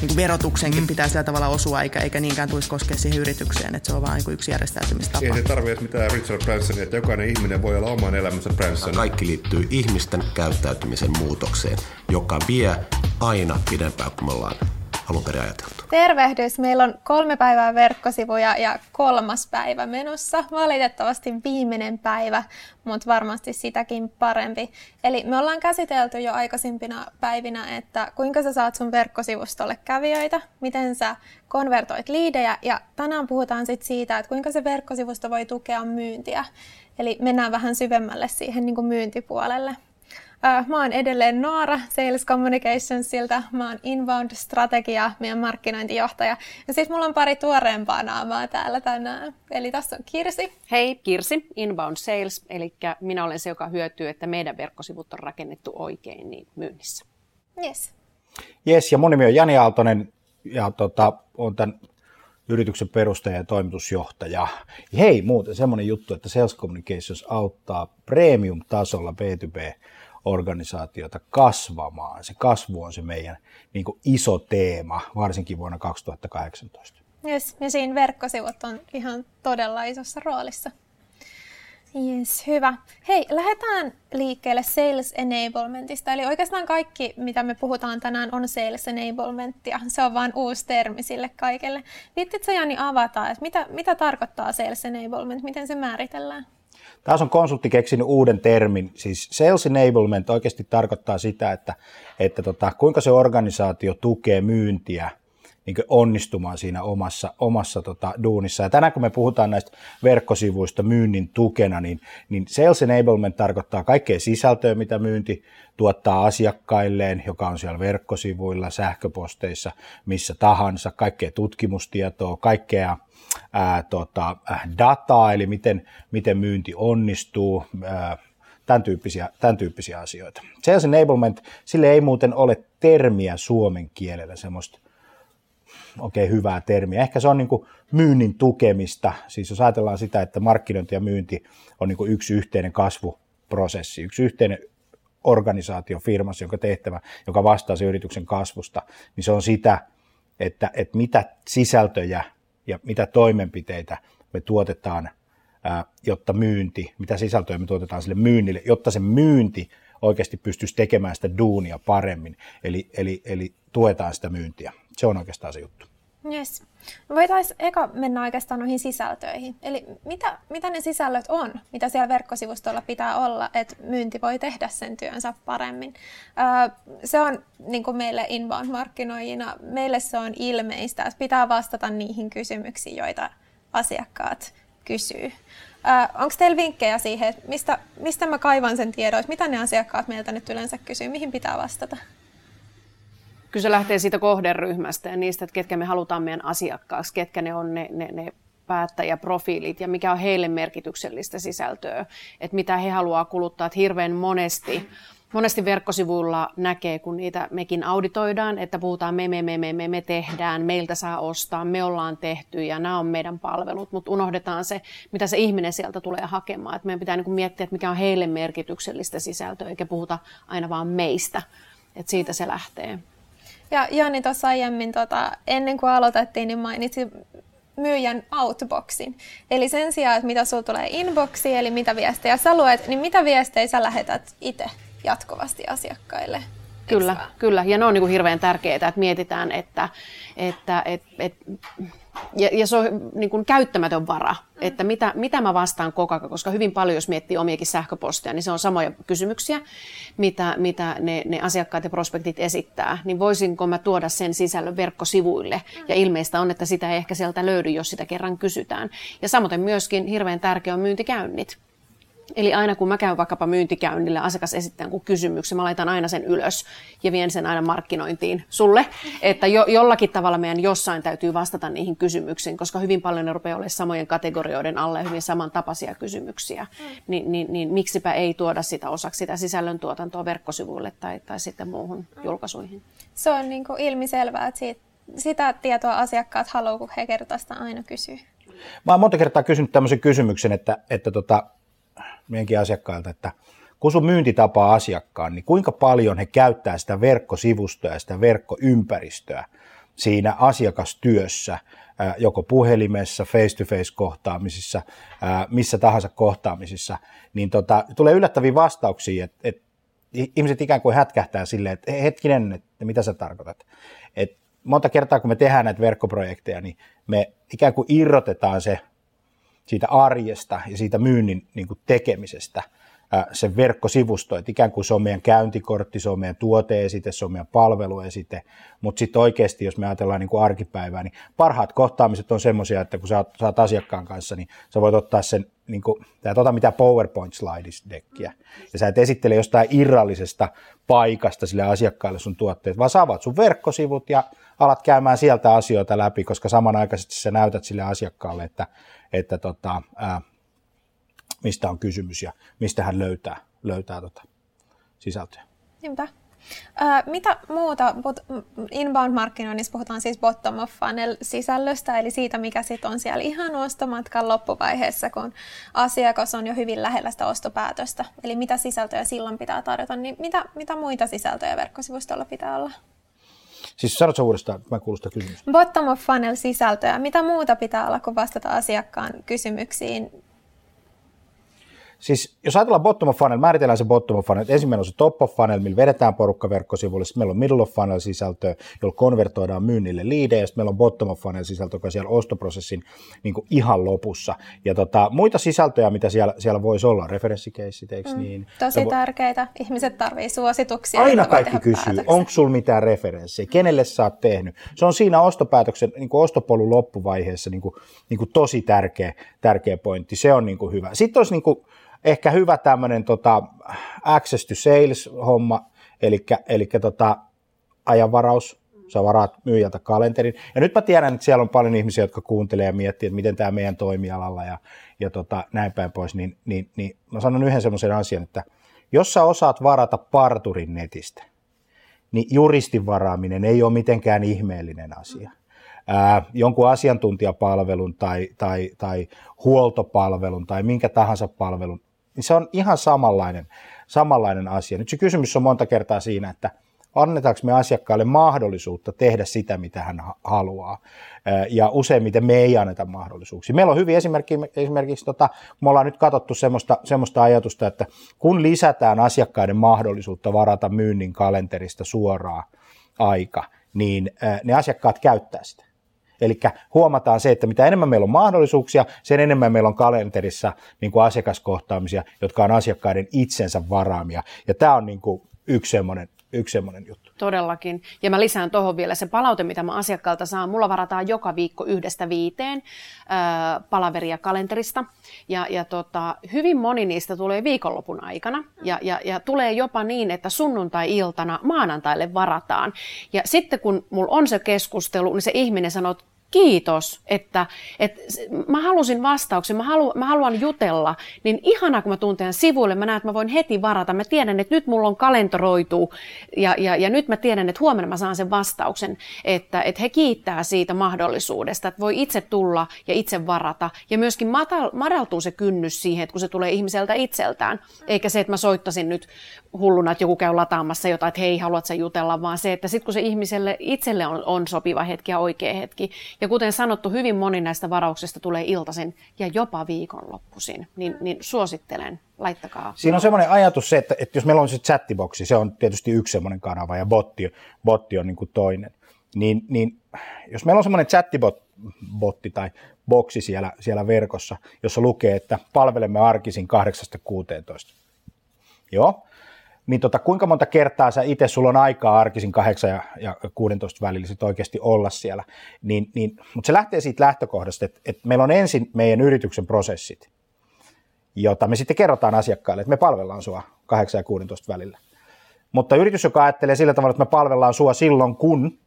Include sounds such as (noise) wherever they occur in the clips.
niin kuin verotuksenkin mm. pitää sillä tavalla osua, eikä, eikä niinkään tulisi koskea siihen yritykseen, että se on vain niin yksi järjestäytymistapa. Ei se tarvitse mitään Richard Bransonia, että jokainen ihminen voi olla oman elämänsä Branson. Kaikki liittyy ihmisten käyttäytymisen muutokseen, joka vie aina pidempään kuin me ollaan alun perin ajateltu. Tervehdys! Meillä on kolme päivää verkkosivuja ja kolmas päivä menossa. Valitettavasti viimeinen päivä, mutta varmasti sitäkin parempi. Eli me ollaan käsitelty jo aikaisempina päivinä, että kuinka sä saat sun verkkosivustolle kävijöitä, miten sä konvertoit liidejä ja tänään puhutaan sitten siitä, että kuinka se verkkosivusto voi tukea myyntiä. Eli mennään vähän syvemmälle siihen niin kuin myyntipuolelle. Mä oon edelleen Noora Sales Communicationsilta. Mä oon Inbound-strategia, meidän markkinointijohtaja. Ja siis mulla on pari tuoreempaa naamaa täällä tänään. Eli tässä on Kirsi. Hei, Kirsi, Inbound Sales. Eli minä olen se, joka hyötyy, että meidän verkkosivut on rakennettu oikein niin myynnissä. Yes. Yes, ja mun nimi on Jani Aaltonen ja tota, on tämän yrityksen perustaja ja toimitusjohtaja. Hei, muuten semmoinen juttu, että Sales Communications auttaa premium-tasolla B2B organisaatiota kasvamaan. Se kasvu on se meidän niin kuin iso teema, varsinkin vuonna 2018. Yes, ja siinä verkkosivut on ihan todella isossa roolissa. Yes, hyvä. Hei, lähdetään liikkeelle Sales Enablementista. Eli oikeastaan kaikki, mitä me puhutaan tänään, on Sales Enablementia. Se on vain uusi termi sille kaikelle. Viittitkö Jani avata, että mitä, mitä tarkoittaa Sales Enablement, miten se määritellään? Taas on konsultti keksinyt uuden termin, siis sales enablement oikeasti tarkoittaa sitä, että, että tota, kuinka se organisaatio tukee myyntiä niin onnistumaan siinä omassa, omassa tota, duunissa. Ja tänään kun me puhutaan näistä verkkosivuista myynnin tukena, niin, niin sales enablement tarkoittaa kaikkea sisältöä, mitä myynti tuottaa asiakkailleen, joka on siellä verkkosivuilla, sähköposteissa, missä tahansa, kaikkea tutkimustietoa, kaikkea ää, tota, dataa, eli miten, miten myynti onnistuu, ää, tämän tyyppisiä, tämän tyyppisiä asioita. Sales enablement, sille ei muuten ole termiä suomen kielellä, semmoista oikein okay, hyvää termiä. Ehkä se on niin myynnin tukemista, siis jos ajatellaan sitä, että markkinointi ja myynti on niin yksi yhteinen kasvuprosessi, yksi yhteinen organisaatio firmassa, jonka tehtävä, joka vastaa sen yrityksen kasvusta, niin se on sitä, että, että mitä sisältöjä ja mitä toimenpiteitä me tuotetaan, jotta myynti, mitä sisältöjä me tuotetaan sille myynnille, jotta se myynti oikeasti pystyisi tekemään sitä duunia paremmin, eli, eli, eli tuetaan sitä myyntiä. Se on oikeastaan se juttu. Yes. Voitaisiin eka mennä oikeastaan noihin sisältöihin. Eli mitä, mitä ne sisällöt on, mitä siellä verkkosivustolla pitää olla, että myynti voi tehdä sen työnsä paremmin. Öö, se on niin kuin meille inbound-markkinoijina, meille se on ilmeistä, että pitää vastata niihin kysymyksiin, joita asiakkaat kysyy. Öö, Onko teillä vinkkejä siihen, että mistä, mistä mä kaivan sen tiedon, mitä ne asiakkaat meiltä nyt yleensä kysyy, mihin pitää vastata? Kyllä se lähtee siitä kohderyhmästä ja niistä, että ketkä me halutaan meidän asiakkaaksi, ketkä ne on ne, ne, ne päättäjäprofiilit ja mikä on heille merkityksellistä sisältöä, että mitä he haluaa kuluttaa. Että hirveän monesti, monesti verkkosivuilla näkee, kun niitä mekin auditoidaan, että puhutaan me, me, me, me, me, me tehdään, meiltä saa ostaa, me ollaan tehty ja nämä on meidän palvelut, mutta unohdetaan se, mitä se ihminen sieltä tulee hakemaan. Että meidän pitää niin miettiä, että mikä on heille merkityksellistä sisältöä, eikä puhuta aina vaan meistä. Että siitä se lähtee. Ja Jani tuossa aiemmin, tota, ennen kuin aloitettiin, niin mainitsi myyjän outboxin. Eli sen sijaan, että mitä sulla tulee inboxiin, eli mitä viestejä sä luet, niin mitä viestejä sä lähetät itse jatkuvasti asiakkaille. Kyllä, kyllä. Ja ne on niin kuin hirveän tärkeää, että mietitään, että, että et, et, ja, ja se on niin kuin käyttämätön vara, mm. että mitä, mitä mä vastaan koko ajan, koska hyvin paljon, jos miettii omiakin sähköposteja, niin se on samoja kysymyksiä, mitä, mitä ne, ne asiakkaat ja prospektit esittää. Niin voisinko mä tuoda sen sisällön verkkosivuille? Mm. Ja ilmeistä on, että sitä ei ehkä sieltä löydy, jos sitä kerran kysytään. Ja samoin myöskin hirveän tärkeä on myyntikäynnit. Eli aina kun mä käyn vaikkapa myyntikäynnillä, asiakas esittää jonkun kysymyksen, mä laitan aina sen ylös ja vien sen aina markkinointiin sulle, että jo, jollakin tavalla meidän jossain täytyy vastata niihin kysymyksiin, koska hyvin paljon ne rupeaa olemaan samojen kategorioiden alle hyvin samantapaisia kysymyksiä, mm. Ni, niin, niin miksipä ei tuoda sitä osaksi sitä sisällöntuotantoa verkkosivuille tai, tai sitten muuhun mm. julkaisuihin. Se on niin kuin ilmiselvää, että siitä, sitä tietoa asiakkaat haluaa, kun he kertaa sitä aina kysyy. Mä oon monta kertaa kysynyt tämmöisen kysymyksen, että, että tota, meidänkin asiakkailta, että kun sun myynti tapaa asiakkaan, niin kuinka paljon he käyttää sitä verkkosivustoa ja sitä verkkoympäristöä siinä asiakastyössä, joko puhelimessa, face-to-face kohtaamisissa, missä tahansa kohtaamisissa, niin tota, tulee yllättäviä vastauksia, että, että ihmiset ikään kuin hätkähtää silleen, että hetkinen, että mitä sä tarkoitat. Et monta kertaa, kun me tehdään näitä verkkoprojekteja, niin me ikään kuin irrotetaan se siitä arjesta ja siitä myynnin niin kuin tekemisestä. Sen verkkosivusto, että ikään kuin se on meidän käyntikortti, se on meidän tuoteesite, se on meidän palveluesite, mutta sitten oikeasti, jos me ajatellaan niin kuin arkipäivää, niin parhaat kohtaamiset on semmoisia, että kun sä oot, sä oot asiakkaan kanssa, niin sä voit ottaa sen, niin kuin, sä et ota mitään PowerPoint-slidis-dekkiä, ja sä et esittele jostain irrallisesta paikasta sille asiakkaalle sun tuotteet, vaan sä avaat sun verkkosivut ja alat käymään sieltä asioita läpi, koska samanaikaisesti sä näytät sille asiakkaalle, että että tota, ää, mistä on kysymys ja mistä hän löytää, löytää tota sisältöä. Niinpä. Ää, mitä muuta, inbound-markkinoinnissa puhutaan siis bottom of funnel sisällöstä, eli siitä, mikä sitten on siellä ihan ostomatkan loppuvaiheessa, kun asiakas on jo hyvin lähellä sitä ostopäätöstä. Eli mitä sisältöjä silloin pitää tarjota, niin mitä, mitä muita sisältöjä verkkosivustolla pitää olla? Siis sanotko uudestaan, mä kuulostan kysymystä. Bottom of funnel sisältöä. Mitä muuta pitää olla, kun vastata asiakkaan kysymyksiin Siis jos ajatellaan bottom of funnel, määritellään se bottom of funnel. Ensimmäinen on se top of funnel, millä vedetään porukka verkkosivuille. Sitten meillä on middle of funnel sisältö, jolla konvertoidaan myynnille liidejä. Sitten meillä on bottom of funnel sisältö, joka on siellä ostoprosessin niin kuin ihan lopussa. Ja tota, muita sisältöjä, mitä siellä, siellä voisi olla, referenssikeissit, eikö mm, niin? Tosi vo- tärkeitä. Ihmiset tarvitsevat suosituksia. Aina kaikki kysyy, onko sulla mitään referenssejä, kenelle sä oot tehnyt. Se on siinä ostopäätöksen, niin kuin ostopolun loppuvaiheessa niin kuin, niin kuin tosi tärkeä, tärkeä pointti. Se on niin kuin hyvä. Sitten olisi niin kuin, ehkä hyvä tämmöinen tota, access to sales homma, eli, eli tota, ajanvaraus, sä varaat myyjältä kalenterin. Ja nyt mä tiedän, että siellä on paljon ihmisiä, jotka kuuntelee ja miettii, että miten tämä meidän toimialalla ja, ja tota, näin päin pois, niin, niin, niin mä sanon yhden semmoisen asian, että jos sä osaat varata parturin netistä, niin juristin varaaminen ei ole mitenkään ihmeellinen asia. Ää, jonkun asiantuntijapalvelun tai, tai, tai huoltopalvelun tai minkä tahansa palvelun niin se on ihan samanlainen, samanlainen asia. Nyt se kysymys on monta kertaa siinä, että annetaanko me asiakkaalle mahdollisuutta tehdä sitä, mitä hän haluaa. Ja useimmiten me ei anneta mahdollisuuksia. Meillä on hyvin esimerkki, esimerkiksi, tota, me ollaan nyt katsottu semmoista, semmoista ajatusta, että kun lisätään asiakkaiden mahdollisuutta varata myynnin kalenterista suoraa aika, niin ne asiakkaat käyttää sitä. Eli huomataan se, että mitä enemmän meillä on mahdollisuuksia, sen enemmän meillä on kalenterissa niin kuin asiakaskohtaamisia, jotka on asiakkaiden itsensä varaamia. Ja tämä on niin kuin yksi semmoinen yksi semmoinen juttu. Todellakin. Ja mä lisään tuohon vielä se palaute, mitä mä asiakkaalta saan. Mulla varataan joka viikko yhdestä viiteen äh, palaveria kalenterista. Ja, ja tota, hyvin moni niistä tulee viikonlopun aikana. Ja, ja, ja tulee jopa niin, että sunnuntai-iltana maanantaille varataan. Ja sitten kun mulla on se keskustelu, niin se ihminen sanoo, että kiitos, että, että mä halusin vastauksen, mä, halu, mä haluan jutella, niin ihana kun mä tuun teidän sivuille, mä näen, että mä voin heti varata, mä tiedän, että nyt mulla on kalentoroitu ja, ja, ja nyt mä tiedän, että huomenna mä saan sen vastauksen, että, että he kiittää siitä mahdollisuudesta, että voi itse tulla ja itse varata. Ja myöskin matal, madaltuu se kynnys siihen, että kun se tulee ihmiseltä itseltään, eikä se, että mä soittasin nyt hulluna, että joku käy lataamassa jotain, että hei, haluat sä jutella, vaan se, että sitten kun se ihmiselle itselle on, on sopiva hetki ja oikea hetki, Ja kuten sanottu, hyvin moni näistä varauksista tulee iltaisin ja jopa viikonloppuisin, niin, niin suosittelen, laittakaa. Siinä on semmoinen ajatus se, että, että jos meillä on se chattiboksi, se on tietysti yksi semmoinen kanava ja botti, botti on niin kuin toinen, niin, niin jos meillä on semmoinen chattibotti tai boksi siellä, siellä verkossa, jossa lukee, että palvelemme arkisin 8-16. Joo, niin tota, kuinka monta kertaa sä itse, sulla on aikaa arkisin 8 ja, ja 16 välillä sit oikeasti olla siellä, niin, niin, mutta se lähtee siitä lähtökohdasta, että, että meillä on ensin meidän yrityksen prosessit, jota me sitten kerrotaan asiakkaille, että me palvellaan sua 8 ja 16 välillä. Mutta yritys, joka ajattelee sillä tavalla, että me palvellaan sua silloin, kun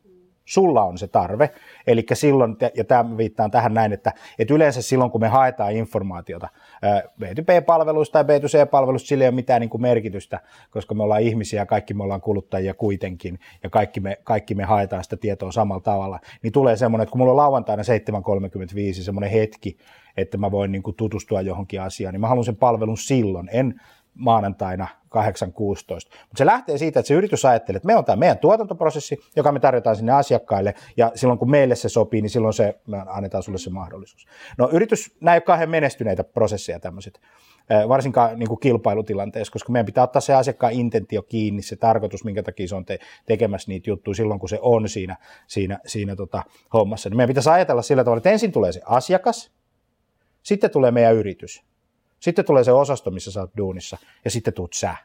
sulla on se tarve. Eli silloin, ja tämä viittaan tähän näin, että, että yleensä silloin, kun me haetaan informaatiota B2B-palveluista tai B2C-palveluista, sillä ei ole mitään niin kuin merkitystä, koska me ollaan ihmisiä, kaikki me ollaan kuluttajia kuitenkin, ja kaikki me, kaikki me haetaan sitä tietoa samalla tavalla, niin tulee semmoinen, että kun mulla on lauantaina 7.35 semmoinen hetki, että mä voin niin kuin tutustua johonkin asiaan, niin mä haluan sen palvelun silloin, en maanantaina 8.16. Mutta se lähtee siitä, että se yritys ajattelee, että me on tämä meidän tuotantoprosessi, joka me tarjotaan sinne asiakkaille, ja silloin kun meille se sopii, niin silloin se, me annetaan sulle se mahdollisuus. No yritys, nämä ei ole kahden menestyneitä prosesseja tämmöiset, varsinkaan niin kuin kilpailutilanteessa, koska meidän pitää ottaa se asiakkaan intentio kiinni, se tarkoitus, minkä takia se on te- tekemässä niitä juttuja silloin, kun se on siinä, siinä, siinä tota, hommassa. Niin meidän pitäisi ajatella sillä tavalla, että ensin tulee se asiakas, sitten tulee meidän yritys. Sitten tulee se osasto, missä sä oot duunissa, ja sitten tuut sä.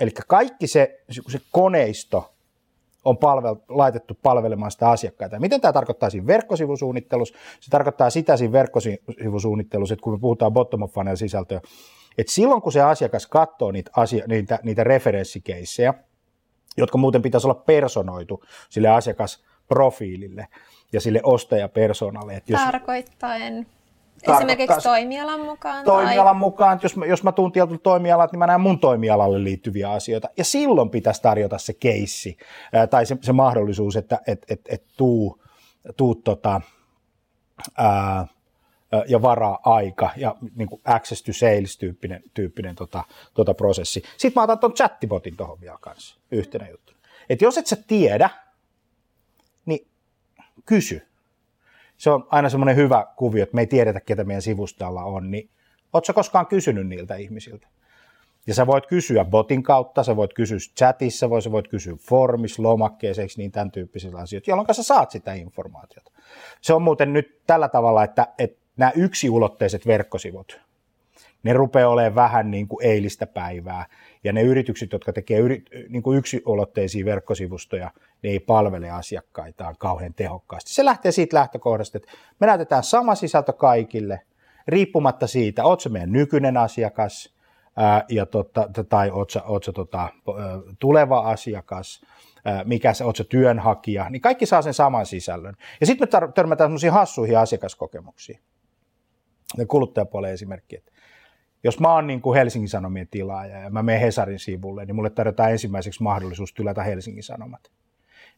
Eli kaikki se, se koneisto on palvel, laitettu palvelemaan sitä asiakkaita. Ja miten tämä tarkoittaa siinä verkkosivusuunnittelussa? Se tarkoittaa sitä siinä verkkosivusuunnittelussa, että kun me puhutaan bottom of funnel sisältöä, että silloin kun se asiakas katsoo niitä, asia, niitä, niitä referenssikeissejä, jotka muuten pitäisi olla personoitu sille asiakasprofiilille ja sille ostajapersonalle. Että jos, Tarkoittaen Esimerkiksi toimialan mukaan? Toimialan tai... mukaan, jos mä, jos mä tuun tietyllä toimialalta, niin mä näen mun toimialalle liittyviä asioita. Ja silloin pitäisi tarjota se keissi tai se, se mahdollisuus, että et, et, et tuu, tuu tota, ää, ja varaa aika ja niin kuin access to sales tyyppinen, tyyppinen tota, tota prosessi. Sitten mä otan tuon chattibotin tuohon vielä kanssa yhtenä juttu. Että jos et sä tiedä, niin kysy se on aina semmoinen hyvä kuvio, että me ei tiedetä, ketä meidän sivustalla on, niin ootko koskaan kysynyt niiltä ihmisiltä? Ja sä voit kysyä botin kautta, sä voit kysyä chatissa, sä voit kysyä formis, lomakkeeseen, niin tämän tyyppisillä asioilla, jolloin sä saat sitä informaatiota. Se on muuten nyt tällä tavalla, että, että nämä yksiulotteiset verkkosivut, ne rupeaa olemaan vähän niin kuin eilistä päivää. Ja ne yritykset, jotka tekee yri, niin kuin yksiulotteisia verkkosivustoja, ne ei palvele asiakkaitaan kauhean tehokkaasti. Se lähtee siitä lähtökohdasta, että me näytetään sama sisältö kaikille, riippumatta siitä, ootko meidän nykyinen asiakas, ää, ja tota, tai ootko, ootko tota, tuleva asiakas, ää, mikä se, ootko työnhakija, niin kaikki saa sen saman sisällön. Ja sitten me törmätään sellaisiin hassuihin asiakaskokemuksiin. Ne kuluttajapuolen esimerkki, että jos mä oon niin kuin Helsingin Sanomien tilaaja ja mä menen Hesarin sivulle, niin mulle tarjotaan ensimmäiseksi mahdollisuus tylätä Helsingin Sanomat.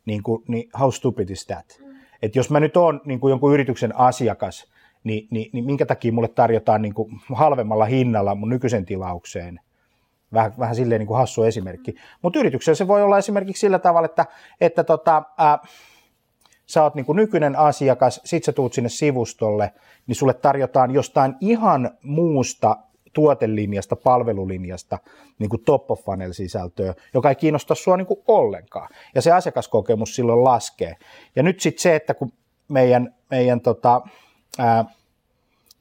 Niin, kuin, niin how stupid is that? Et jos mä nyt oon niin kuin jonkun yrityksen asiakas, niin, niin, niin minkä takia mulle tarjotaan niin kuin halvemmalla hinnalla mun nykyisen tilaukseen – vähän, vähän silleen niin kuin hassu esimerkki. Mutta yrityksellä se voi olla esimerkiksi sillä tavalla, että, että tota, ää, sä oot niin kuin nykyinen asiakas, sit sä tuut sinne sivustolle, niin sulle tarjotaan jostain ihan muusta tuotelinjasta, palvelulinjasta niin kuin top of funnel sisältöä, joka ei kiinnosta sua niin kuin ollenkaan. Ja se asiakaskokemus silloin laskee. Ja nyt sitten se, että kun meidän, meidän tota, ää,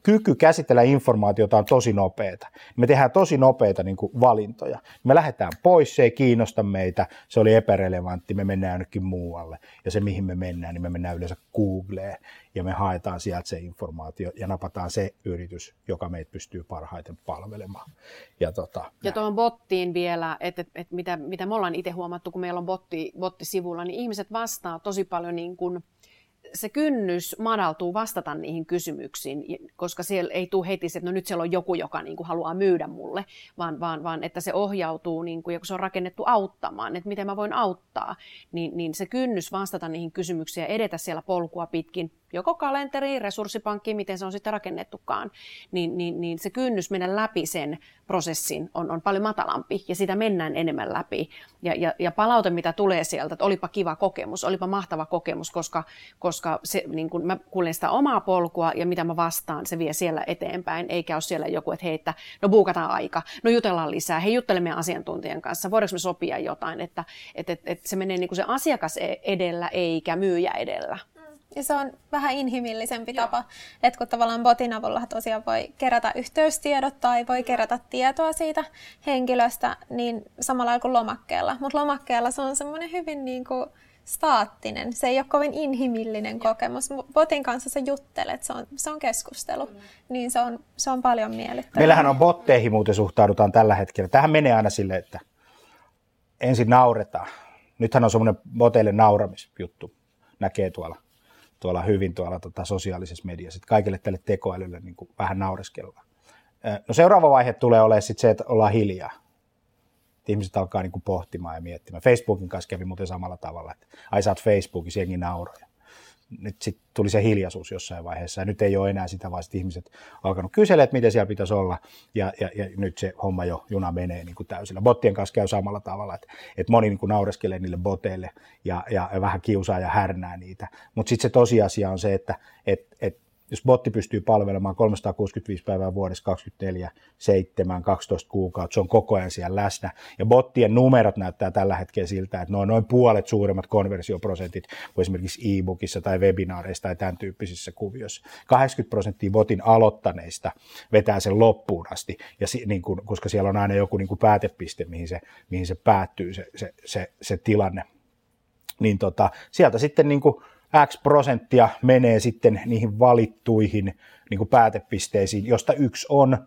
kyky käsitellä informaatiota on tosi nopeata. Me tehdään tosi nopeita niin kuin valintoja. Me lähdetään pois, se ei kiinnosta meitä, se oli epärelevantti, me mennään jonnekin muualle. Ja se, mihin me mennään, niin me mennään yleensä Googleen ja me haetaan sieltä se informaatio ja napataan se yritys, joka meitä pystyy parhaiten palvelemaan. Ja, tota, ja tuohon bottiin vielä, että, että, että mitä, mitä me ollaan itse huomattu, kun meillä on botti, botti sivulla, niin ihmiset vastaa tosi paljon niin kuin, se kynnys madaltuu vastata niihin kysymyksiin, koska siellä ei tule heti se, että no nyt siellä on joku, joka niin kuin haluaa myydä mulle, vaan, vaan, vaan että se ohjautuu, niin kuin, ja kun se on rakennettu auttamaan, että miten mä voin auttaa, niin, niin se kynnys vastata niihin kysymyksiin ja edetä siellä polkua pitkin joko kalenteri, resurssipankki, miten se on sitten rakennettukaan, niin, niin, niin se kynnys mennä läpi sen prosessin on, on paljon matalampi ja sitä mennään enemmän läpi. Ja, ja, ja palaute, mitä tulee sieltä, että olipa kiva kokemus, olipa mahtava kokemus, koska, koska se, niin kun mä kuulen sitä omaa polkua ja mitä mä vastaan, se vie siellä eteenpäin, eikä ole siellä joku, että hei, että no buukataan aika, no jutellaan lisää, hei juttelemme asiantuntijan kanssa, voidaanko me sopia jotain, että että, että, että se menee niin kuin se asiakas e- edellä eikä myyjä edellä. Ja se on vähän inhimillisempi Joo. tapa, että kun tavallaan botin avulla tosiaan voi kerätä yhteystiedot tai voi kerätä tietoa siitä henkilöstä, niin samalla kuin lomakkeella. Mutta lomakkeella se on semmoinen hyvin niin kuin staattinen, se ei ole kovin inhimillinen Joo. kokemus. Botin kanssa sä juttelet, se on, se on keskustelu, mm. niin se on, se on paljon miellyttävää. Meillähän on botteihin muuten suhtaudutaan tällä hetkellä. Tähän menee aina silleen, että ensin nauretaan. Nythän on semmoinen boteille nauramisjuttu, näkee tuolla tuolla hyvin tuolla tota, sosiaalisessa mediassa, että kaikille tälle tekoälylle niin kuin vähän naureskellaan. No seuraava vaihe tulee olemaan sitten se, että ollaan hiljaa. ihmiset alkaa niin kuin pohtimaan ja miettimään. Facebookin kanssa kävi muuten samalla tavalla, että ai sä oot Facebookissa, jengi nauroja nyt sitten tuli se hiljaisuus jossain vaiheessa, ja nyt ei ole enää sitä, vaan ihmiset alkanut kysellä, että miten siellä pitäisi olla, ja, ja, ja nyt se homma jo, juna menee niin kuin täysillä. Bottien kanssa käy samalla tavalla, että, että moni niin kuin naureskelee niille boteille, ja, ja, ja vähän kiusaa ja härnää niitä, mutta sitten se tosiasia on se, että et, et jos botti pystyy palvelemaan 365 päivää vuodessa 24, 7, 12 kuukautta, se on koko ajan siellä läsnä. Ja bottien numerot näyttää tällä hetkellä siltä, että ne on noin puolet suuremmat konversioprosentit kuin esimerkiksi e-bookissa tai webinaareissa tai tämän tyyppisissä kuvioissa. 80 prosenttia botin aloittaneista vetää sen loppuun asti, ja si, niin kun, koska siellä on aina joku niin kuin päätepiste, mihin se, mihin se päättyy se, se, se, se tilanne. Niin tota, sieltä sitten niin kuin X prosenttia menee sitten niihin valittuihin niin kuin päätepisteisiin, josta yksi on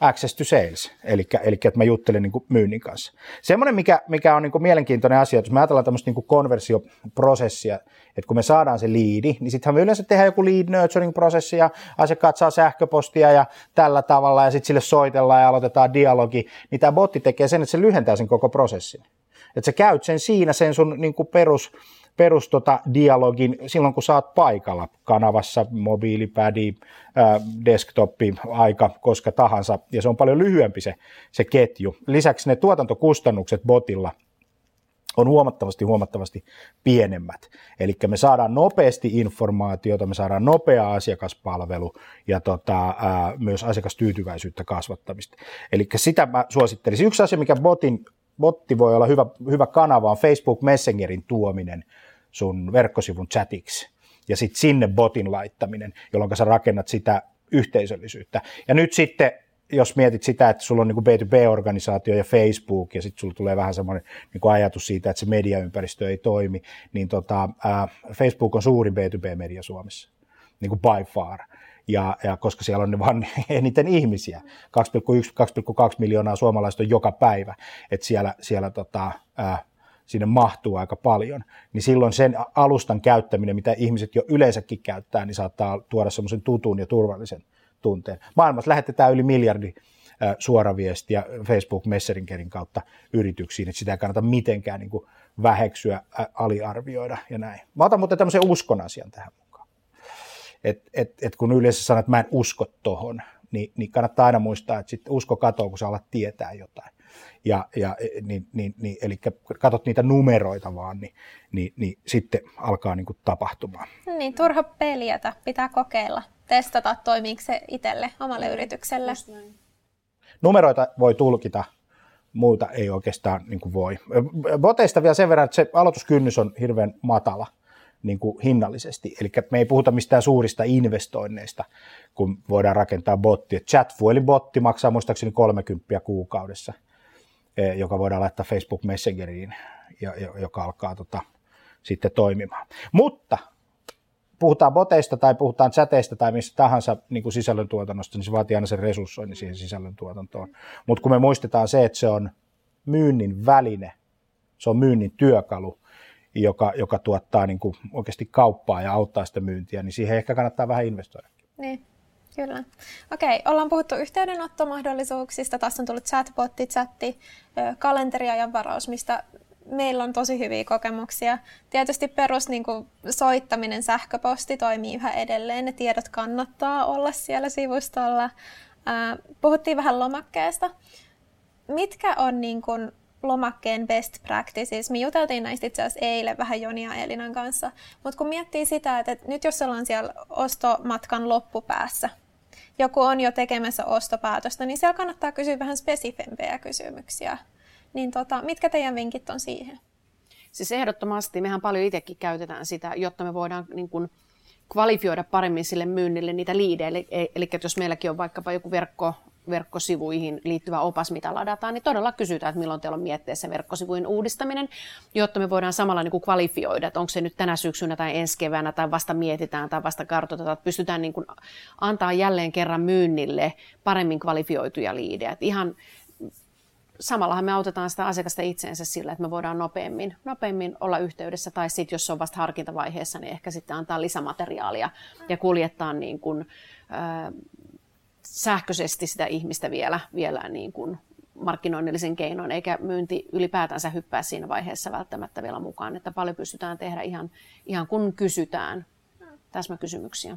access to sales, eli, eli että mä juttelen niin kuin myynnin kanssa. Semmoinen, mikä, mikä on niin kuin mielenkiintoinen asia, että jos me ajatellaan tämmöistä niin kuin konversioprosessia, että kun me saadaan se liidi, niin sittenhän me yleensä tehdään joku lead nurturing-prosessi ja asiakkaat saa sähköpostia ja tällä tavalla ja sitten sille soitellaan ja aloitetaan dialogi, niin tämä botti tekee sen, että se lyhentää sen koko prosessin. Että sä käyt sen siinä sen sun niin kuin perus perus tota dialogin silloin, kun saat paikalla kanavassa, mobiilipädi, desktoppi, aika, koska tahansa, ja se on paljon lyhyempi se, se ketju. Lisäksi ne tuotantokustannukset botilla on huomattavasti, huomattavasti pienemmät. Eli me saadaan nopeasti informaatiota, me saadaan nopea asiakaspalvelu ja tota, ää, myös asiakastyytyväisyyttä kasvattamista. Eli sitä mä suosittelisin. Yksi asia, mikä botin, botti voi olla hyvä, hyvä kanava, on Facebook Messengerin tuominen sun verkkosivun chatiksi ja sitten sinne botin laittaminen, jolloin sä rakennat sitä yhteisöllisyyttä. Ja nyt sitten jos mietit sitä, että sulla on niin B2B-organisaatio ja Facebook, ja sitten sulla tulee vähän semmoinen niin ajatus siitä, että se mediaympäristö ei toimi, niin tota, ää, Facebook on suurin B2B-media Suomessa, niin kuin by far. Ja, ja koska siellä on ne vaan (laughs) eniten ihmisiä, 2,1-2,2 miljoonaa suomalaista on joka päivä, että siellä, siellä tota, sinne mahtuu aika paljon, niin silloin sen alustan käyttäminen, mitä ihmiset jo yleensäkin käyttää, niin saattaa tuoda semmoisen tutun ja turvallisen tunteen. Maailmassa lähetetään yli miljardi suoraviestiä Facebook Messeringerin kautta yrityksiin, että sitä ei kannata mitenkään niin kuin väheksyä, aliarvioida ja näin. Mä otan muuten tämmöisen uskon asian tähän mukaan. Et, et, et kun yleensä sanat, että mä en usko tohon, niin, niin kannattaa aina muistaa, että sitten usko katoaa, kun sä alat tietää jotain ja, ja niin, niin, niin, eli katsot niitä numeroita vaan, niin, niin, niin sitten alkaa niin kuin tapahtumaan. Niin, turha peljätä, pitää kokeilla, testata, toimiiko se itselle, omalle yritykselle. Numeroita voi tulkita, muuta ei oikeastaan niin kuin voi. Boteista vielä sen verran, että se aloituskynnys on hirveän matala niin kuin hinnallisesti. Eli me ei puhuta mistään suurista investoinneista, kun voidaan rakentaa botti. Chatfuelin-botti maksaa muistaakseni 30 kuukaudessa – E, joka voidaan laittaa Facebook Messengeriin, joka alkaa tota, sitten toimimaan. Mutta puhutaan boteista tai puhutaan chateista tai mistä tahansa niin kuin sisällöntuotannosta, niin se vaatii aina sen resurssoinnin siihen sisällöntuotantoon. Mutta kun me muistetaan se, että se on myynnin väline, se on myynnin työkalu, joka, joka tuottaa niin kuin oikeasti kauppaa ja auttaa sitä myyntiä, niin siihen ehkä kannattaa vähän investoida. Niin. Kyllä. Okei, ollaan puhuttu yhteydenottomahdollisuuksista. Tässä on tullut chatbotti, chatti, kalenteri ja varaus, mistä meillä on tosi hyviä kokemuksia. Tietysti perus niin kuin, soittaminen, sähköposti toimii yhä edelleen. Ne tiedot kannattaa olla siellä sivustolla. Puhuttiin vähän lomakkeesta. Mitkä on niin kuin, lomakkeen best practices. Me juteltiin näistä itse asiassa eilen vähän Joni ja Elinan kanssa. Mutta kun miettii sitä, että nyt jos ollaan siellä ostomatkan loppupäässä, joku on jo tekemässä ostopäätöstä, niin siellä kannattaa kysyä vähän spesifempejä kysymyksiä. Niin tota, mitkä teidän vinkit on siihen? Siis ehdottomasti, mehän paljon itsekin käytetään sitä, jotta me voidaan niin kuin, kvalifioida paremmin sille myynnille niitä liidejä. Eli, eli jos meilläkin on vaikkapa joku verkko, verkkosivuihin liittyvä opas, mitä ladataan, niin todella kysytään, että milloin teillä on mietteessä verkkosivujen uudistaminen, jotta me voidaan samalla niin kuin kvalifioida, että onko se nyt tänä syksynä tai ensi keväänä tai vasta mietitään tai vasta kartoitetaan, että pystytään niin kuin antaa jälleen kerran myynnille paremmin kvalifioituja liidejä. Että ihan samallahan me autetaan sitä asiakasta itseensä sillä, että me voidaan nopeammin, nopeammin olla yhteydessä, tai sitten jos se on vasta harkintavaiheessa, niin ehkä sitten antaa lisämateriaalia ja kuljettaa niin kuin, sähköisesti sitä ihmistä vielä, vielä niin kuin markkinoinnillisen keinoin, eikä myynti ylipäätänsä hyppää siinä vaiheessa välttämättä vielä mukaan, että paljon pystytään tehdä ihan, ihan kun kysytään täsmäkysymyksiä.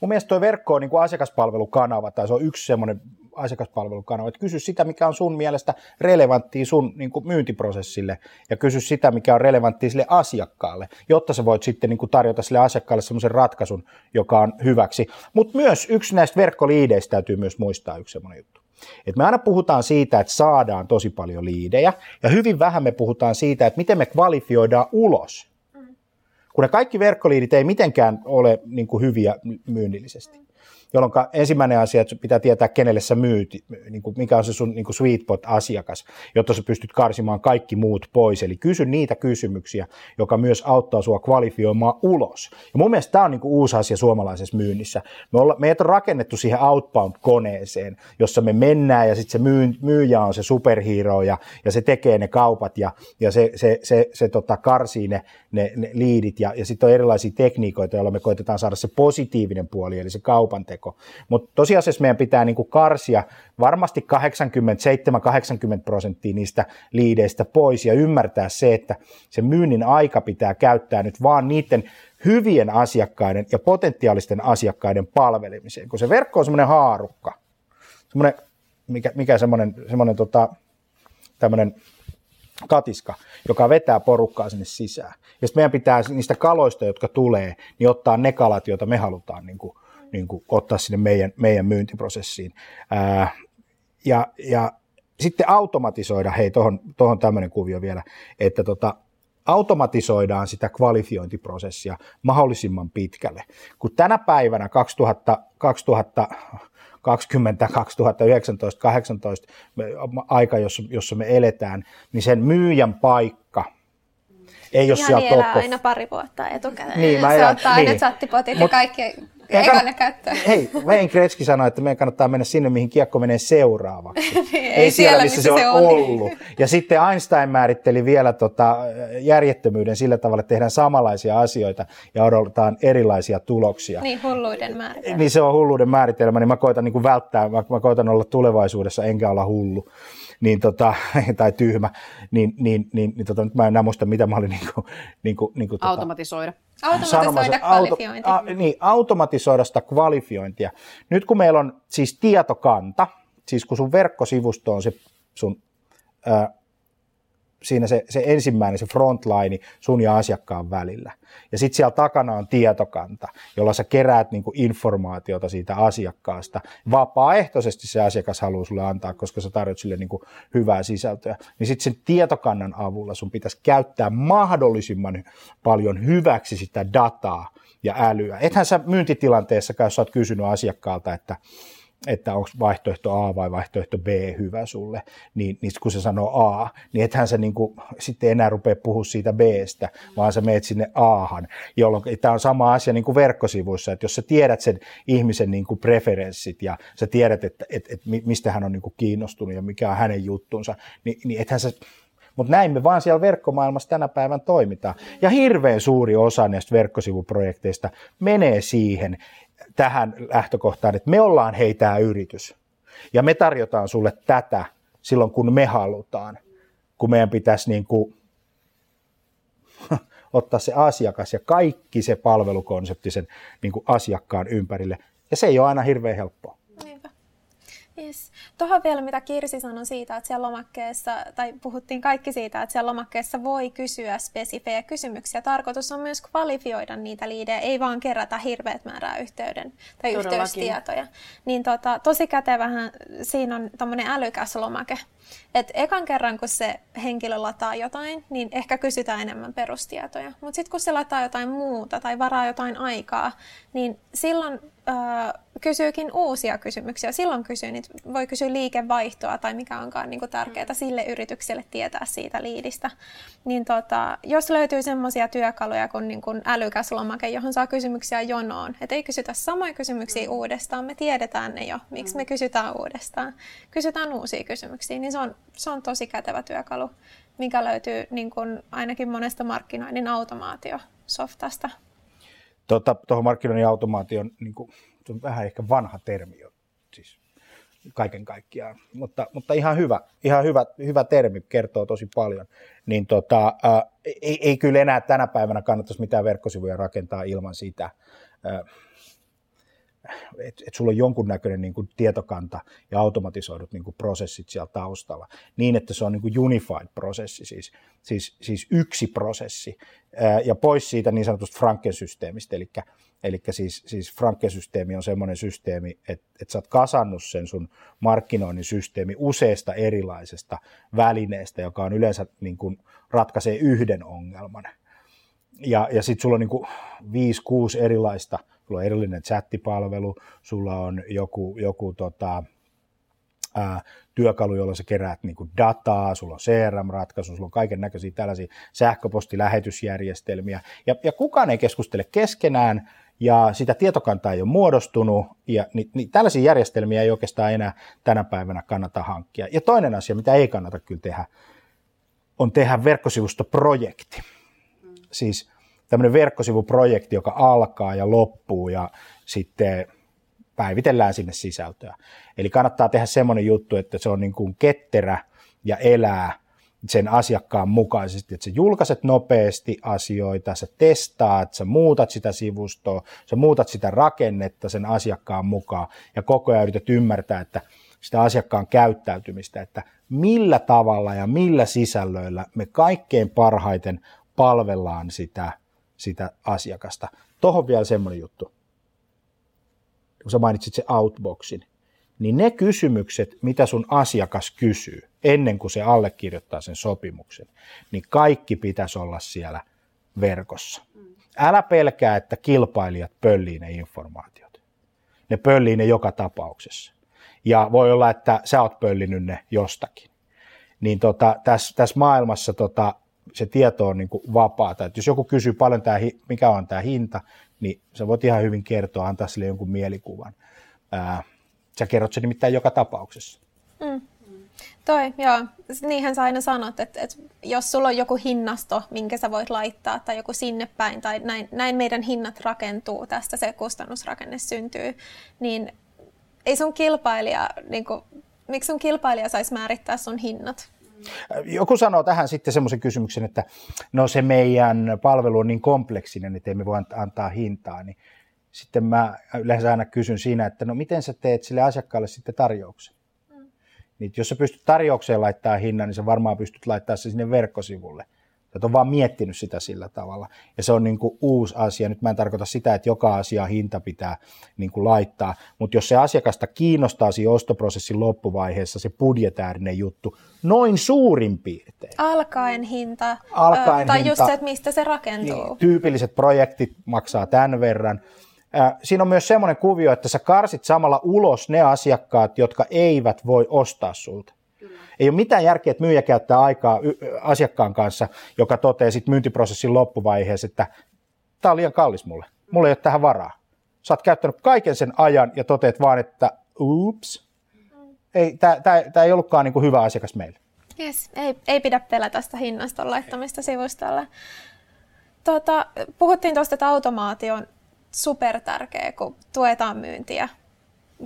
Mun mielestä tuo verkko on niin kuin asiakaspalvelukanava, tai se on yksi semmoinen asiakaspalvelukanava, että kysy sitä, mikä on sun mielestä relevanttia sun niin kuin myyntiprosessille, ja kysy sitä, mikä on relevanttia sille asiakkaalle, jotta sä voit sitten niin kuin tarjota sille asiakkaalle semmoisen ratkaisun, joka on hyväksi. Mutta myös yksi näistä verkkoliideistä täytyy myös muistaa yksi semmoinen juttu. Et me aina puhutaan siitä, että saadaan tosi paljon liidejä, ja hyvin vähän me puhutaan siitä, että miten me kvalifioidaan ulos kun ne kaikki verkkoliidit ei mitenkään ole niin kuin hyviä myynnillisesti jolloin ensimmäinen asia, että pitää tietää, kenelle sä myyt, niin kuin mikä on se sun niin kuin sweet pot-asiakas, jotta sä pystyt karsimaan kaikki muut pois. Eli kysy niitä kysymyksiä, joka myös auttaa sua kvalifioimaan ulos. Ja mun mielestä tämä on niin kuin uusi asia suomalaisessa myynnissä. Me olla, meitä on rakennettu siihen outbound-koneeseen, jossa me mennään ja sitten se myy, myyjä on se superhero ja, ja se tekee ne kaupat ja, ja se, se, se, se, se tota, karsii ne, ne, ne liidit ja, ja sitten on erilaisia tekniikoita, joilla me koitetaan saada se positiivinen puoli, eli se kaupan teko teko. Mutta tosiasiassa meidän pitää niinku karsia varmasti 87-80 prosenttia niistä liideistä pois ja ymmärtää se, että se myynnin aika pitää käyttää nyt vaan niiden hyvien asiakkaiden ja potentiaalisten asiakkaiden palvelemiseen, kun se verkko on semmoinen haarukka, semmoinen, mikä, mikä semmoinen, semmoinen tota, tämmöinen katiska, joka vetää porukkaa sinne sisään. Ja sitten meidän pitää niistä kaloista, jotka tulee, niin ottaa ne kalat, joita me halutaan niin kuin niin kuin ottaa sinne meidän, meidän myyntiprosessiin. Ää, ja, ja sitten automatisoida, hei, tuohon tämmöinen kuvio vielä, että tota, automatisoidaan sitä kvalifiointiprosessia mahdollisimman pitkälle. Kun tänä päivänä 2000, 2020, 2019, 2018 aika, jossa, jossa me eletään, niin sen myyjän paikka ei ole siellä top aina pari vuotta etukäteen. Niin, se ottaa niin. aina chattipotit ja kaikki eikä ne käyttöön. Hei, Wayne Gretzky sanoi, että meidän kannattaa mennä sinne, mihin kiekko menee seuraavaksi. (laughs) ei, ei siellä, missä, missä se on, ollut. Ja sitten Einstein määritteli vielä tota järjettömyyden sillä tavalla, että tehdään samanlaisia asioita ja odotetaan erilaisia tuloksia. Niin, hulluuden määritelmä. Niin se on hulluuden määritelmä, niin mä koitan niin kuin välttää, mä, mä koitan olla tulevaisuudessa enkä olla hullu niin tota, (laughs) tai tyhmä, niin, niin, niin, niin tota, nyt mä en enää muista, mitä mä olin niin kuin, niin kuin, niin kuin, tota, automatisoida. Automatisoida kvalifiointi. Auto, a, niin, automatisoida sitä kvalifiointia. Nyt kun meillä on siis tietokanta, siis kun sun verkkosivusto on se sun siinä se, se ensimmäinen, se frontline sun ja asiakkaan välillä. Ja sitten siellä takana on tietokanta, jolla sä keräät niinku informaatiota siitä asiakkaasta. Vapaaehtoisesti se asiakas haluaa sulle antaa, koska sä tarjot sille niinku hyvää sisältöä. Niin sitten sen tietokannan avulla sun pitäisi käyttää mahdollisimman paljon hyväksi sitä dataa ja älyä. Ethän sä myyntitilanteessa, jos sä oot kysynyt asiakkaalta, että että onko vaihtoehto A vai vaihtoehto B hyvä sulle, niin, niin kun se sanoo A, niin ethän sä niin kuin, sitten enää rupea puhua siitä Bstä, vaan sä meet sinne Ahan, jolloin tämä on sama asia niin kuin verkkosivuissa, että jos sä tiedät sen ihmisen niin kuin preferenssit ja sä tiedät, että, että, että mistä hän on niin kuin kiinnostunut ja mikä on hänen juttunsa, niin, niin ethän sä mutta näin me vaan siellä verkkomaailmassa tänä päivän toimitaan. Ja hirveän suuri osa näistä verkkosivuprojekteista menee siihen, tähän lähtökohtaan, että me ollaan heitä yritys ja me tarjotaan sulle tätä silloin, kun me halutaan. kun meidän pitäisi niin kuin (laughs) ottaa se asiakas ja kaikki se palvelukonsepti sen niin kuin asiakkaan ympärille. Ja se ei ole aina hirveän helppoa. Yes. Tuohon vielä, mitä Kirsi sanoi siitä, että siellä lomakkeessa, tai puhuttiin kaikki siitä, että siellä lomakkeessa voi kysyä spesifejä kysymyksiä. Tarkoitus on myös kvalifioida niitä liidejä, ei vaan kerätä hirveät määrää yhteyden tai Todellakin. yhteystietoja. Niin tota, tosi kätevähän siinä on tämmöinen älykäs lomake. Et ekan kerran, kun se henkilö lataa jotain, niin ehkä kysytään enemmän perustietoja. Mutta sitten kun se lataa jotain muuta tai varaa jotain aikaa, niin silloin äh, kysyykin uusia kysymyksiä. Silloin kysyy, niin voi kysyä liikevaihtoa tai mikä onkaan niin kuin tärkeää mm. sille yritykselle tietää siitä liidistä. Niin tota, jos löytyy semmoisia työkaluja kuin, niin kuin älykäs lomake, johon saa kysymyksiä jonoon, että ei kysytä samoja kysymyksiä mm. uudestaan, me tiedetään ne jo, miksi mm. me kysytään uudestaan. Kysytään uusia kysymyksiä, niin se on, se on tosi kätevä työkalu, mikä löytyy niin kuin ainakin monesta markkinoinnin automaatiosoftasta. Tuohon tota, markkinoinnin automaation, niin kuin, se on vähän ehkä vanha termi jo, siis kaiken kaikkiaan, mutta, mutta ihan, hyvä, ihan hyvä, hyvä termi, kertoo tosi paljon. Niin tota, ää, ei, ei kyllä enää tänä päivänä kannattaisi mitään verkkosivuja rakentaa ilman sitä. Ää, että et sulla on jonkunnäköinen niin kuin tietokanta ja automatisoidut niin kuin prosessit siellä taustalla, niin että se on niin kuin unified prosessi, siis, siis, siis yksi prosessi, ää, ja pois siitä niin sanotusta Franken-systeemistä, eli, eli siis, siis Franken-systeemi on semmoinen systeemi, että, että sä oot kasannut sen sun markkinoinnin systeemi useista erilaisesta välineestä, joka on yleensä niin kuin ratkaisee yhden ongelman. Ja, ja sitten sulla on niin kuin viisi, kuusi erilaista sulla on erillinen chattipalvelu, sulla on joku, joku tota, ää, työkalu, jolla sä keräät niin kuin dataa, sulla on CRM-ratkaisu, sulla on kaiken näköisiä tällaisia sähköpostilähetysjärjestelmiä, ja, ja kukaan ei keskustele keskenään, ja sitä tietokantaa ei ole muodostunut, ja niin, niin tällaisia järjestelmiä ei oikeastaan enää tänä päivänä kannata hankkia. Ja toinen asia, mitä ei kannata kyllä tehdä, on tehdä verkkosivustoprojekti. Mm. Siis tämmöinen verkkosivuprojekti, joka alkaa ja loppuu ja sitten päivitellään sinne sisältöä. Eli kannattaa tehdä semmoinen juttu, että se on niin kuin ketterä ja elää sen asiakkaan mukaisesti, että sä julkaiset nopeasti asioita, sä testaat, sä muutat sitä sivustoa, sä muutat sitä rakennetta sen asiakkaan mukaan ja koko ajan yrität ymmärtää, että sitä asiakkaan käyttäytymistä, että millä tavalla ja millä sisällöillä me kaikkein parhaiten palvellaan sitä sitä asiakasta. Tuohon vielä semmoinen juttu, kun sä mainitsit se outboxin, niin ne kysymykset, mitä sun asiakas kysyy ennen kuin se allekirjoittaa sen sopimuksen, niin kaikki pitäisi olla siellä verkossa. Älä pelkää, että kilpailijat pöllii ne informaatiot. Ne pöllii ne joka tapauksessa. Ja voi olla, että sä oot pöllinyt ne jostakin. Niin tota, tässä, tässä maailmassa tota, se tieto on niin vapaata. Että jos joku kysyy paljon, tämä, mikä on tämä hinta, niin sä voit ihan hyvin kertoa, antaa sille jonkun mielikuvan. Ää, sä kerrot sen nimittäin joka tapauksessa. Mm. Toi, joo. Niinhän sä aina sanot, että, että jos sulla on joku hinnasto, minkä sä voit laittaa, tai joku sinne päin, tai näin, näin meidän hinnat rakentuu, tästä se kustannusrakenne syntyy, niin ei sun kilpailija, niin kuin, miksi sun kilpailija saisi määrittää sun hinnat? Joku sanoo tähän sitten semmoisen kysymyksen, että no se meidän palvelu on niin kompleksinen, että emme voi antaa hintaa, niin sitten mä yleensä aina kysyn siinä, että no miten sä teet sille asiakkaalle sitten tarjouksen? Mm. Niin jos sä pystyt tarjoukseen laittaa hinnan, niin sä varmaan pystyt laittaa se sinne verkkosivulle – Sä on vaan miettinyt sitä sillä tavalla. Ja se on niin kuin uusi asia. Nyt mä en tarkoita sitä, että joka asia hinta pitää niin kuin laittaa, mutta jos se asiakasta kiinnostaa siinä ostoprosessin loppuvaiheessa se budjetäärinen juttu, noin suurin piirtein. Alkaen hinta, Alkaen tai hinta, just se, että mistä se rakentuu. Niin, tyypilliset projektit maksaa tämän verran. Siinä on myös semmoinen kuvio, että sä karsit samalla ulos ne asiakkaat, jotka eivät voi ostaa sulta. Ei ole mitään järkeä, että myyjä käyttää aikaa asiakkaan kanssa, joka toteaa sitten myyntiprosessin loppuvaiheessa, että tämä on liian kallis mulle. Mulla ei ole tähän varaa. Sä oot käyttänyt kaiken sen ajan ja toteat vaan, että ups, ei, tämä ei ollutkaan niin kuin hyvä asiakas meille. Yes, ei, ei pidä pelätä sitä hinnaston laittamista sivustolle. Tota, puhuttiin tuosta, että automaatio on super tärkeä, kun tuetaan myyntiä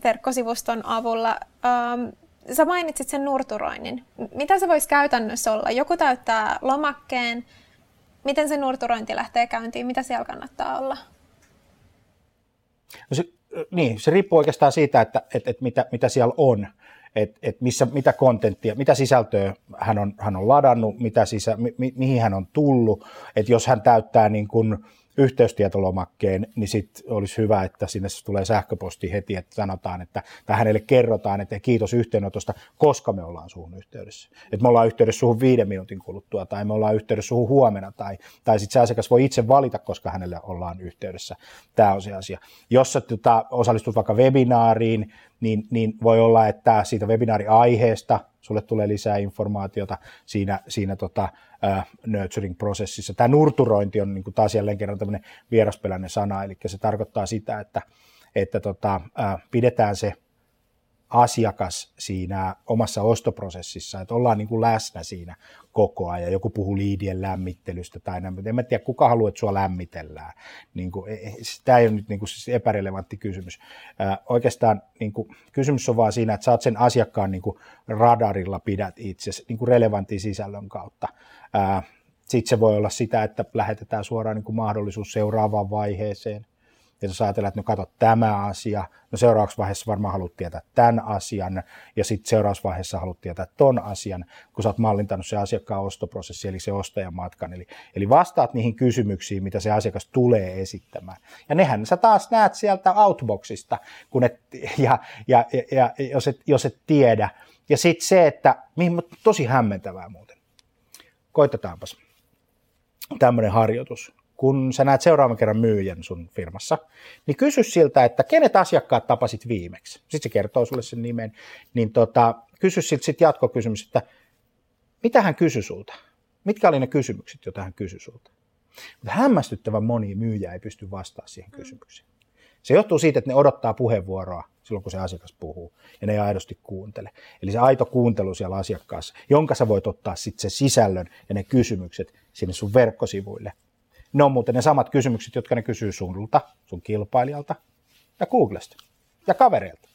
verkkosivuston avulla. Um, sä mainitsit sen nurturoinnin. Mitä se voisi käytännössä olla? Joku täyttää lomakkeen. Miten se nurturointi lähtee käyntiin? Mitä siellä kannattaa olla? No se, niin, se riippuu oikeastaan siitä, että, että, että mitä, mitä siellä on että et missä, mitä kontenttia, mitä sisältöä hän on, hän on ladannut, mitä sisä, mi, mihin hän on tullut, että jos hän täyttää niin kuin yhteystietolomakkeen, niin sitten olisi hyvä, että sinne tulee sähköposti heti, että sanotaan, että tai hänelle kerrotaan, että kiitos yhteenotosta, koska me ollaan suhun yhteydessä. Että me ollaan yhteydessä suhun viiden minuutin kuluttua, tai me ollaan yhteydessä suhun huomenna, tai, tai sitten se asiakas voi itse valita, koska hänelle ollaan yhteydessä. Tämä on se asia. Jos sä tota, osallistut vaikka webinaariin, niin, niin voi olla, että siitä webinaariaiheesta sulle tulee lisää informaatiota siinä, siinä tota, uh, nurturing-prosessissa. Tämä nurturointi on niin kuin taas jälleen kerran tämmöinen vieraspeläinen sana, eli se tarkoittaa sitä, että, että tota, uh, pidetään se asiakas siinä omassa ostoprosessissa, että ollaan niin kuin läsnä siinä koko ajan. Joku puhuu liidien lämmittelystä tai näin, mutta en mä tiedä, kuka haluaa, että sua lämmitellään. Niin kuin, e, e, tämä ei ole nyt niin kuin siis epärelevantti kysymys. Oikeastaan niin kuin, kysymys on vaan siinä, että oot sen asiakkaan niin kuin radarilla pidät itse niin kuin relevantin sisällön kautta. Sitten se voi olla sitä, että lähetetään suoraan niin kuin mahdollisuus seuraavaan vaiheeseen ja jos ajatellaan, että no kato tämä asia, no seuraavaksi vaiheessa varmaan haluat tietää tämän asian, ja sitten seuraavassa vaiheessa haluat tietää ton asian, kun sä oot mallintanut se asiakkaan ostoprosessi, eli se ostajan matkan, eli, eli vastaat niihin kysymyksiin, mitä se asiakas tulee esittämään. Ja nehän sä taas näet sieltä outboxista, kun et, ja, ja, ja, ja jos, et, jos et tiedä. Ja sitten se, että, tosi hämmentävää muuten. Koitetaanpas tämmöinen harjoitus kun sä näet seuraavan kerran myyjän sun firmassa, niin kysy siltä, että kenet asiakkaat tapasit viimeksi. Sitten se kertoo sulle sen nimen. Niin tota, kysy siltä sit jatkokysymys, että mitä hän kysyi sulta? Mitkä oli ne kysymykset, joita hän kysyi sulta? Mutta hämmästyttävän moni myyjä ei pysty vastaamaan siihen kysymykseen. Se johtuu siitä, että ne odottaa puheenvuoroa silloin, kun se asiakas puhuu, ja ne ei aidosti kuuntele. Eli se aito kuuntelu siellä asiakkaassa, jonka sä voit ottaa sitten sen sisällön ja ne kysymykset sinne sun verkkosivuille, ne on muuten ne samat kysymykset, jotka ne kysyy sulta, sun kilpailijalta ja Googlesta ja kavereilta.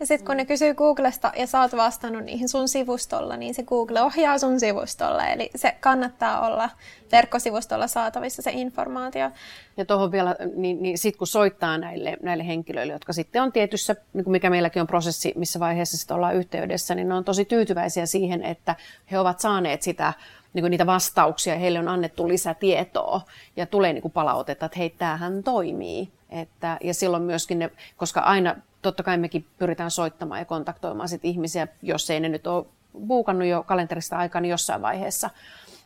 Ja sitten kun ne kysyy Googlesta ja sä oot vastannut niihin sun sivustolla, niin se Google ohjaa sun sivustolle. Eli se kannattaa olla verkkosivustolla saatavissa se informaatio. Ja tuohon vielä, niin, niin sitten kun soittaa näille, näille henkilöille, jotka sitten on tietyssä, niin kuin mikä meilläkin on prosessi, missä vaiheessa sitten ollaan yhteydessä, niin ne on tosi tyytyväisiä siihen, että he ovat saaneet sitä niin niitä vastauksia, heille on annettu lisätietoa ja tulee niin palautetta, että hei, tämähän toimii. Että, ja silloin myöskin ne, koska aina totta kai mekin pyritään soittamaan ja kontaktoimaan sit ihmisiä, jos ei ne nyt ole buukannut jo kalenterista aikaa, niin jossain vaiheessa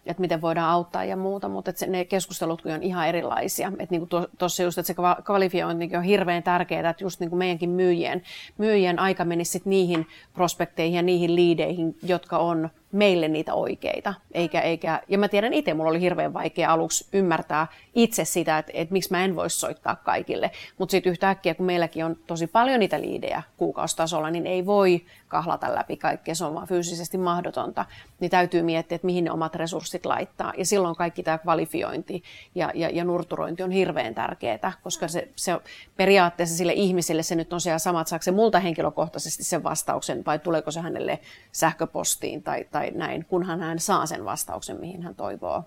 että miten voidaan auttaa ja muuta, mutta että ne keskustelut on ihan erilaisia. Että niin tuossa just, että se kvalifiointi on hirveän tärkeää, että just niin kuin meidänkin myyjien, myyjien aika menisi niihin prospekteihin ja niihin liideihin, jotka on meille niitä oikeita. Eikä, eikä, ja mä tiedän itse, mulla oli hirveän vaikea aluksi ymmärtää itse sitä, että, että miksi mä en voisi soittaa kaikille. Mutta sitten yhtäkkiä, kun meilläkin on tosi paljon niitä liidejä kuukaustasolla, niin ei voi kahlata läpi kaikkea, se on vaan fyysisesti mahdotonta. Niin täytyy miettiä, että mihin ne omat resurssit laittaa. Ja silloin kaikki tämä kvalifiointi ja, ja, ja nurturointi on hirveän tärkeää, koska se, se periaatteessa sille ihmiselle se nyt on siellä samat, saako se multa henkilökohtaisesti sen vastauksen vai tuleeko se hänelle sähköpostiin tai, tai näin, kunhan hän saa sen vastauksen, mihin hän toivoo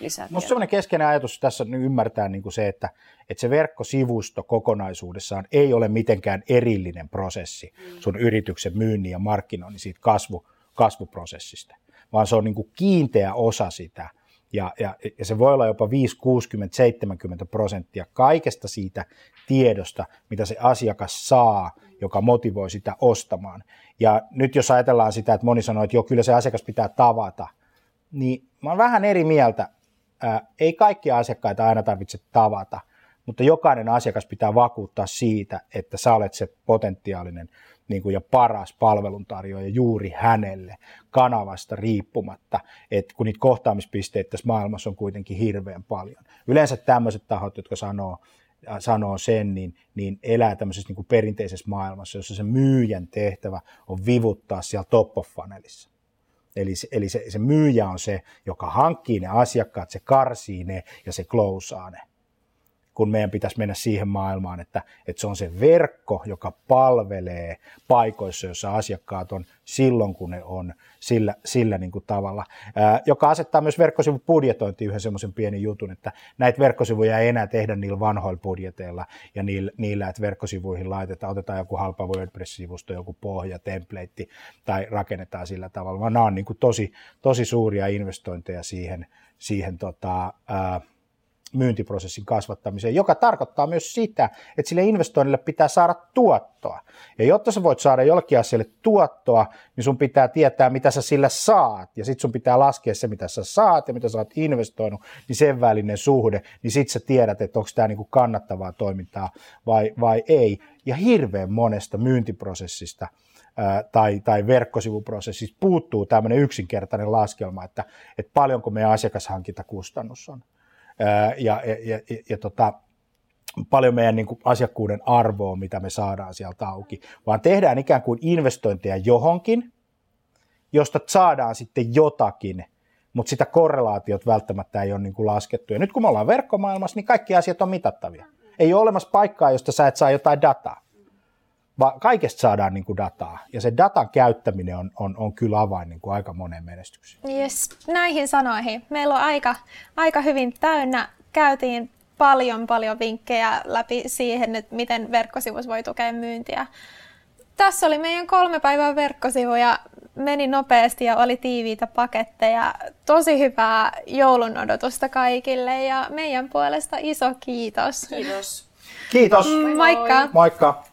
lisää Minusta sellainen keskeinen ajatus tässä on ymmärtää niin kuin se, että, että se verkkosivusto kokonaisuudessaan ei ole mitenkään erillinen prosessi mm. sun yrityksen myynnin ja markkinoinnin siitä kasvu, kasvuprosessista, vaan se on niin kuin kiinteä osa sitä. Ja, ja, ja se voi olla jopa 5, 60, 70 prosenttia kaikesta siitä tiedosta, mitä se asiakas saa, joka motivoi sitä ostamaan. Ja nyt jos ajatellaan sitä, että moni sanoo, että joo, kyllä se asiakas pitää tavata, niin mä oon vähän eri mieltä. Ää, ei kaikkia asiakkaita aina tarvitse tavata, mutta jokainen asiakas pitää vakuuttaa siitä, että sä olet se potentiaalinen niin kuin ja paras palveluntarjoaja juuri hänelle kanavasta riippumatta, että kun niitä kohtaamispisteitä tässä maailmassa on kuitenkin hirveän paljon. Yleensä tämmöiset tahot, jotka sanoo, sanoo sen, niin, niin elää tämmöisessä niin kuin perinteisessä maailmassa, jossa se myyjän tehtävä on vivuttaa siellä top of funnelissa. Eli, eli se, se myyjä on se, joka hankkii ne asiakkaat, se karsii ne ja se klousaa ne. Kun meidän pitäisi mennä siihen maailmaan, että, että se on se verkko, joka palvelee paikoissa, joissa asiakkaat on silloin, kun ne on sillä, sillä niin kuin tavalla, ää, joka asettaa myös verkkosivubudjetointiin yhden semmoisen pienen jutun, että näitä verkkosivuja ei enää tehdä niillä vanhoilla budjeteilla ja niillä, niillä että verkkosivuihin laitetaan, otetaan joku halpa WordPress-sivusto, joku pohja, template tai rakennetaan sillä tavalla, vaan nämä on niin kuin tosi, tosi suuria investointeja siihen, siihen tota, ää, myyntiprosessin kasvattamiseen, joka tarkoittaa myös sitä, että sille investoinnille pitää saada tuottoa. Ja jotta sä voit saada jollekin asialle tuottoa, niin sun pitää tietää, mitä sä sillä saat, ja sitten sun pitää laskea se, mitä sä saat ja mitä sä oot investoinut, niin sen välinen suhde, niin sitten sä tiedät, että onko tämä niinku kannattavaa toimintaa vai, vai ei. Ja hirveän monesta myyntiprosessista tai, tai verkkosivuprosessista puuttuu tämmöinen yksinkertainen laskelma, että, että paljonko meidän asiakashankintakustannus on ja, ja, ja, ja tota, paljon meidän niin kuin asiakkuuden arvoa, mitä me saadaan sieltä auki, vaan tehdään ikään kuin investointeja johonkin, josta saadaan sitten jotakin, mutta sitä korrelaatiot välttämättä ei ole niin kuin laskettu. Ja nyt kun me ollaan verkkomaailmassa, niin kaikki asiat on mitattavia. Ei ole olemassa paikkaa, josta sä et saa jotain dataa vaan kaikesta saadaan niin kuin dataa. Ja se datan käyttäminen on, on, on kyllä avain niin kuin aika moneen menestykseen. Yes, näihin sanoihin. Meillä on aika, aika hyvin täynnä. Käytiin paljon paljon vinkkejä läpi siihen, että miten verkkosivus voi tukea myyntiä. Tässä oli meidän kolme päivää verkkosivu ja meni nopeasti ja oli tiiviitä paketteja. Tosi hyvää joulun odotusta kaikille ja meidän puolesta iso kiitos. Kiitos. Kiitos. Moikka. Moikka.